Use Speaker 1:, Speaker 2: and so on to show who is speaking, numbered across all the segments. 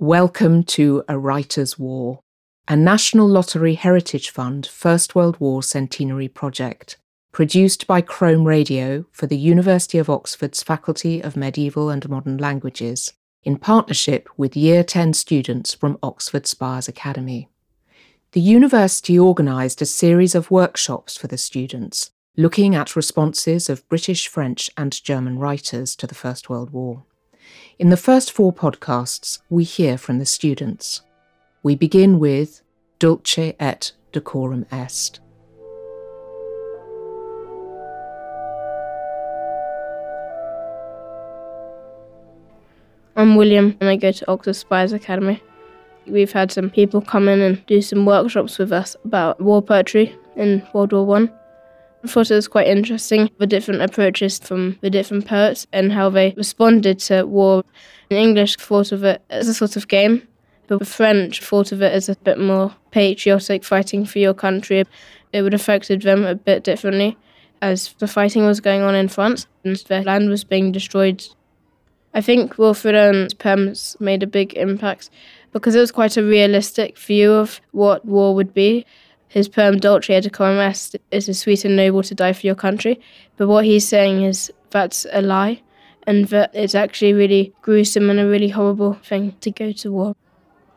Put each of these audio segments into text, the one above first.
Speaker 1: Welcome to A Writer's War, a National Lottery Heritage Fund First World War Centenary project, produced by Chrome Radio for the University of Oxford's Faculty of Medieval and Modern Languages, in partnership with Year 10 students from Oxford Spires Academy. The university organised a series of workshops for the students, looking at responses of British, French, and German writers to the First World War. In the first four podcasts, we hear from the students. We begin with Dulce et Decorum Est.
Speaker 2: I'm William and I go to Oxford Spires Academy. We've had some people come in and do some workshops with us about war poetry in World War One. I thought it was quite interesting the different approaches from the different poets and how they responded to war. The English, thought of it as a sort of game, but the French thought of it as a bit more patriotic, fighting for your country. It would have affected them a bit differently as the fighting was going on in France and their land was being destroyed. I think Wilfred Owen's poems made a big impact because it was quite a realistic view of what war would be. His poem Dulce et Decorum Est is sweet and noble to die for your country, but what he's saying is that's a lie and that it's actually really gruesome and a really horrible thing to go to war.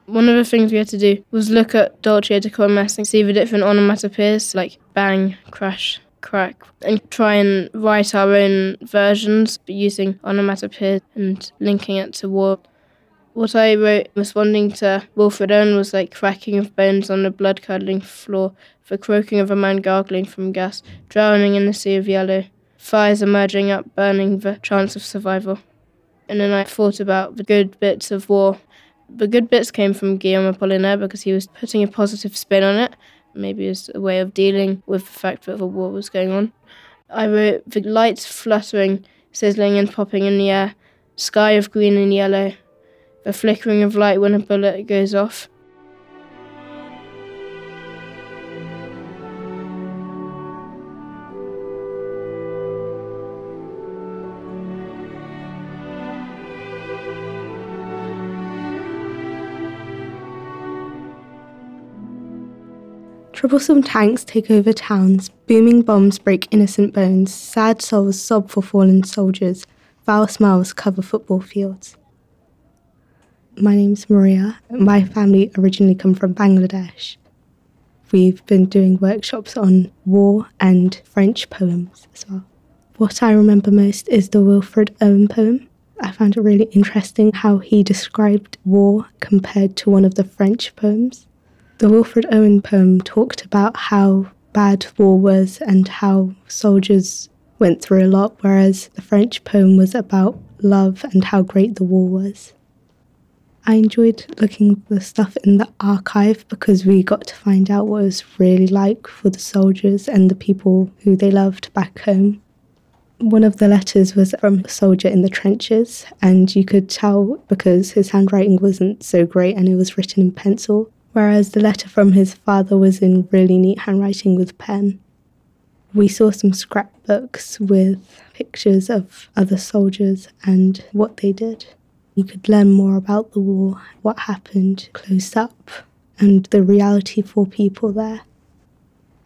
Speaker 2: One of the things we had to do was look at Dulce et Decorum Est and see the different onomatopoeias like bang, crash, crack, and try and write our own versions using onomatopoeias and linking it to war. What I wrote responding to Wilfred Owen was like cracking of bones on the blood curdling floor, the croaking of a man gargling from gas, drowning in the sea of yellow, fires emerging up, burning the chance of survival. And then I thought about the good bits of war. The good bits came from Guillaume Apollinaire because he was putting a positive spin on it, maybe as a way of dealing with the fact that the war was going on. I wrote the lights fluttering, sizzling and popping in the air, sky of green and yellow, the flickering of light when a bullet goes off.
Speaker 3: Troublesome tanks take over towns, booming bombs break innocent bones, sad souls sob for fallen soldiers, foul smiles cover football fields. My name's Maria. My family originally come from Bangladesh. We've been doing workshops on war and French poems as well. What I remember most is the Wilfred Owen poem. I found it really interesting how he described war compared to one of the French poems. The Wilfred Owen poem talked about how bad war was and how soldiers went through a lot, whereas the French poem was about love and how great the war was. I enjoyed looking the stuff in the archive because we got to find out what it was really like for the soldiers and the people who they loved back home. One of the letters was from a soldier in the trenches, and you could tell because his handwriting wasn't so great and it was written in pencil, whereas the letter from his father was in really neat handwriting with pen. We saw some scrapbooks with pictures of other soldiers and what they did. You could learn more about the war, what happened close up, and the reality for people there.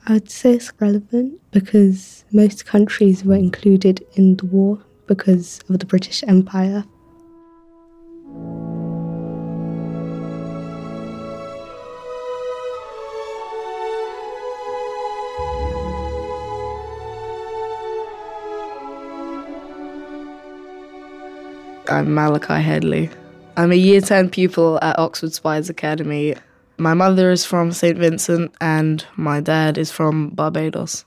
Speaker 3: I would say it's relevant because most countries were included in the war because of the British Empire.
Speaker 4: I'm Malachi Headley. I'm a year 10 pupil at Oxford Spires Academy. My mother is from St. Vincent and my dad is from Barbados.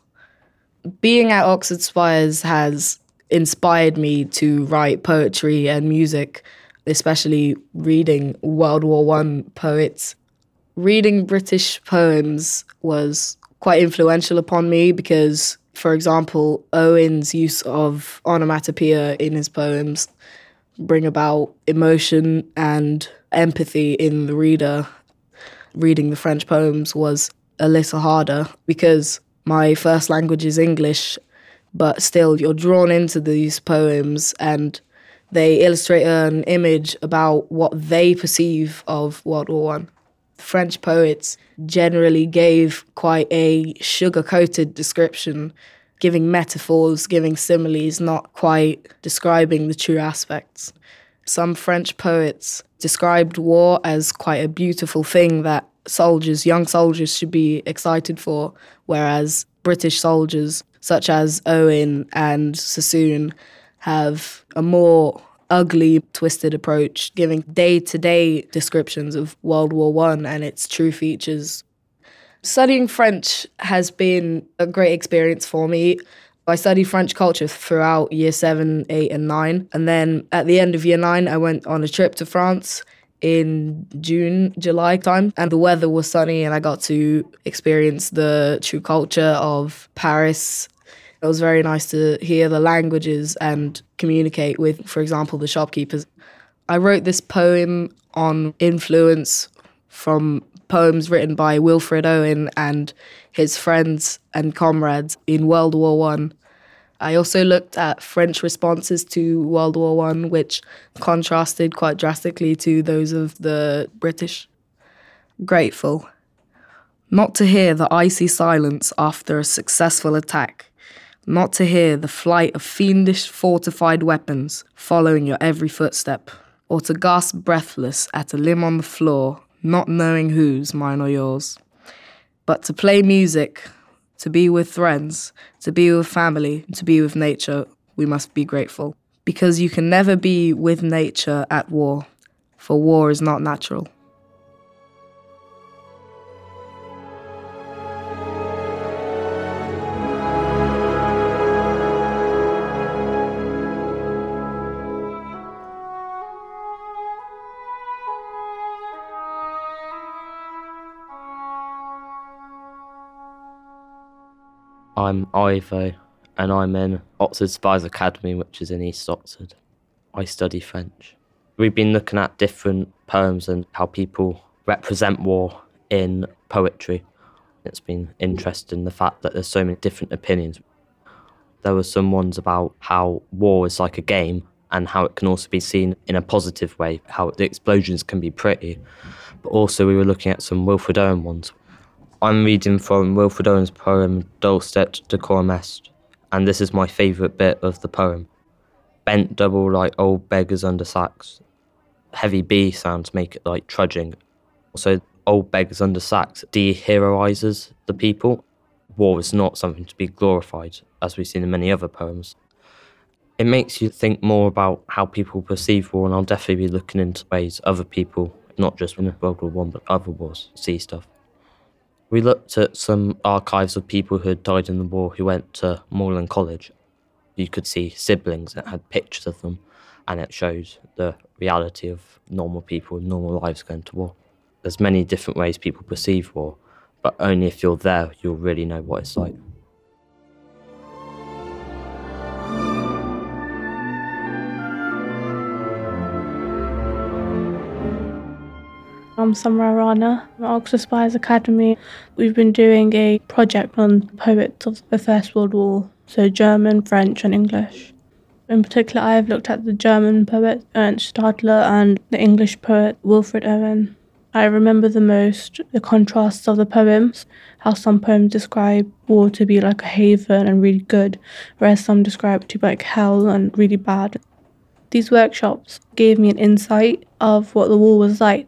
Speaker 4: Being at Oxford Spires has inspired me to write poetry and music, especially reading World War One poets. Reading British poems was quite influential upon me because, for example, Owen's use of onomatopoeia in his poems bring about emotion and empathy in the reader. Reading the French poems was a little harder because my first language is English, but still you're drawn into these poems and They illustrate an image about what they perceive of World War One. French poets generally gave quite a sugar coated description, giving metaphors, giving similes, not quite describing the true aspects. Some French poets described war as quite a beautiful thing that soldiers, young soldiers, should be excited for, whereas British soldiers, such as Owen and Sassoon, have a more ugly, twisted approach, giving day to day descriptions of World War One and its true features. Studying French has been a great experience for me. I studied French culture throughout year seven, eight, and nine. And then at the end of year nine, I went on a trip to France in June, July time, and the weather was sunny, and I got to experience the true culture of Paris. It was very nice to hear the languages and communicate with, for example, the shopkeepers. I wrote this poem on influence from poems written by Wilfred Owen and his friends and comrades in World War One. I also looked at French responses to World War One, which contrasted quite drastically to those of the British. Grateful. Not to hear the icy silence after a successful attack. Not to hear the flight of fiendish fortified weapons following your every footstep. Or to gasp breathless at a limb on the floor, not knowing whose, mine or yours. But to play music to be with friends, to be with family, to be with nature, we must be grateful. Because you can never be with nature at war, for war is not natural.
Speaker 5: I'm Ivo, and I'm in Oxford Spires Academy, which is in East Oxford. I study French. We've been looking at different poems and how people represent war in poetry. It's been interesting the fact that there's so many different opinions. There were some ones about how war is like a game and how it can also be seen in a positive way, how the explosions can be pretty. But also, we were looking at some Wilfred Owen ones I'm reading from Wilfred Owen's poem Dulce et Decorum Est, and this is my favourite bit of the poem. Bent double like old beggars under sacks. Heavy B sounds make it like trudging. Also, old beggars under sacks deheroises the people. War is not something to be glorified, as we've seen in many other poems. It makes you think more about how people perceive war, and I'll definitely be looking into ways other people, not just in World War One, but other wars, see stuff. We looked at some archives of people who had died in the war who went to Magdalen College. You could see siblings that had pictures of them, and it shows the reality of normal people, normal lives going to war. There's many different ways people perceive war, but only if you're there, you'll really know what it's like.
Speaker 6: I'm Samra Rana at Oxford Spires Academy. We've been doing a project on poets of the First World War, so German, French, and English. In particular, I have looked at the German poet Ernst Stadler and the English poet Wilfred Owen. I remember the most the contrasts of the poems, how some poems describe war to be like a haven and really good, whereas some describe it to be like hell and really bad. These workshops gave me an insight of what the war was like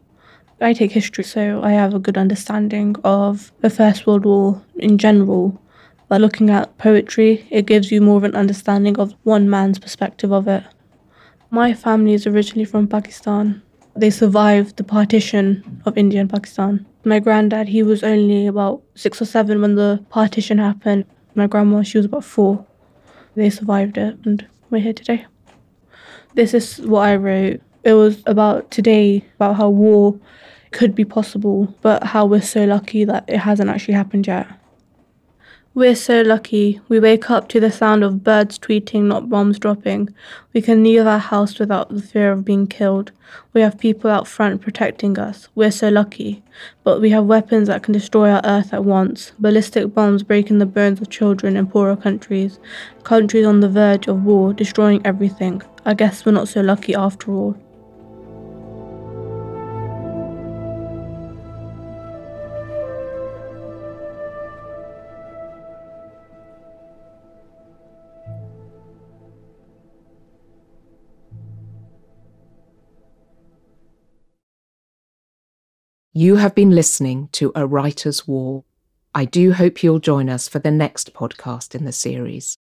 Speaker 6: I take history, so I have a good understanding of the First World War in general. By looking at poetry, it gives you more of an understanding of one man's perspective of it. My family is originally from Pakistan. They survived the partition of India and Pakistan. My granddad, he was only about six or seven when the partition happened. My grandma, she was about four. They survived it, and we're here today. This is what I wrote. It was about today, about how war could be possible, but how we're so lucky that it hasn't actually happened yet. We're so lucky. We wake up to the sound of birds tweeting, not bombs dropping. We can leave our house without the fear of being killed. We have people out front protecting us. We're so lucky. But we have weapons that can destroy our earth at once. Ballistic bombs breaking the bones of children in poorer countries. Countries on the verge of war, destroying everything. I guess we're not so lucky after all.
Speaker 1: You have been listening to A Writer's War. I do hope you'll join us for the next podcast in the series.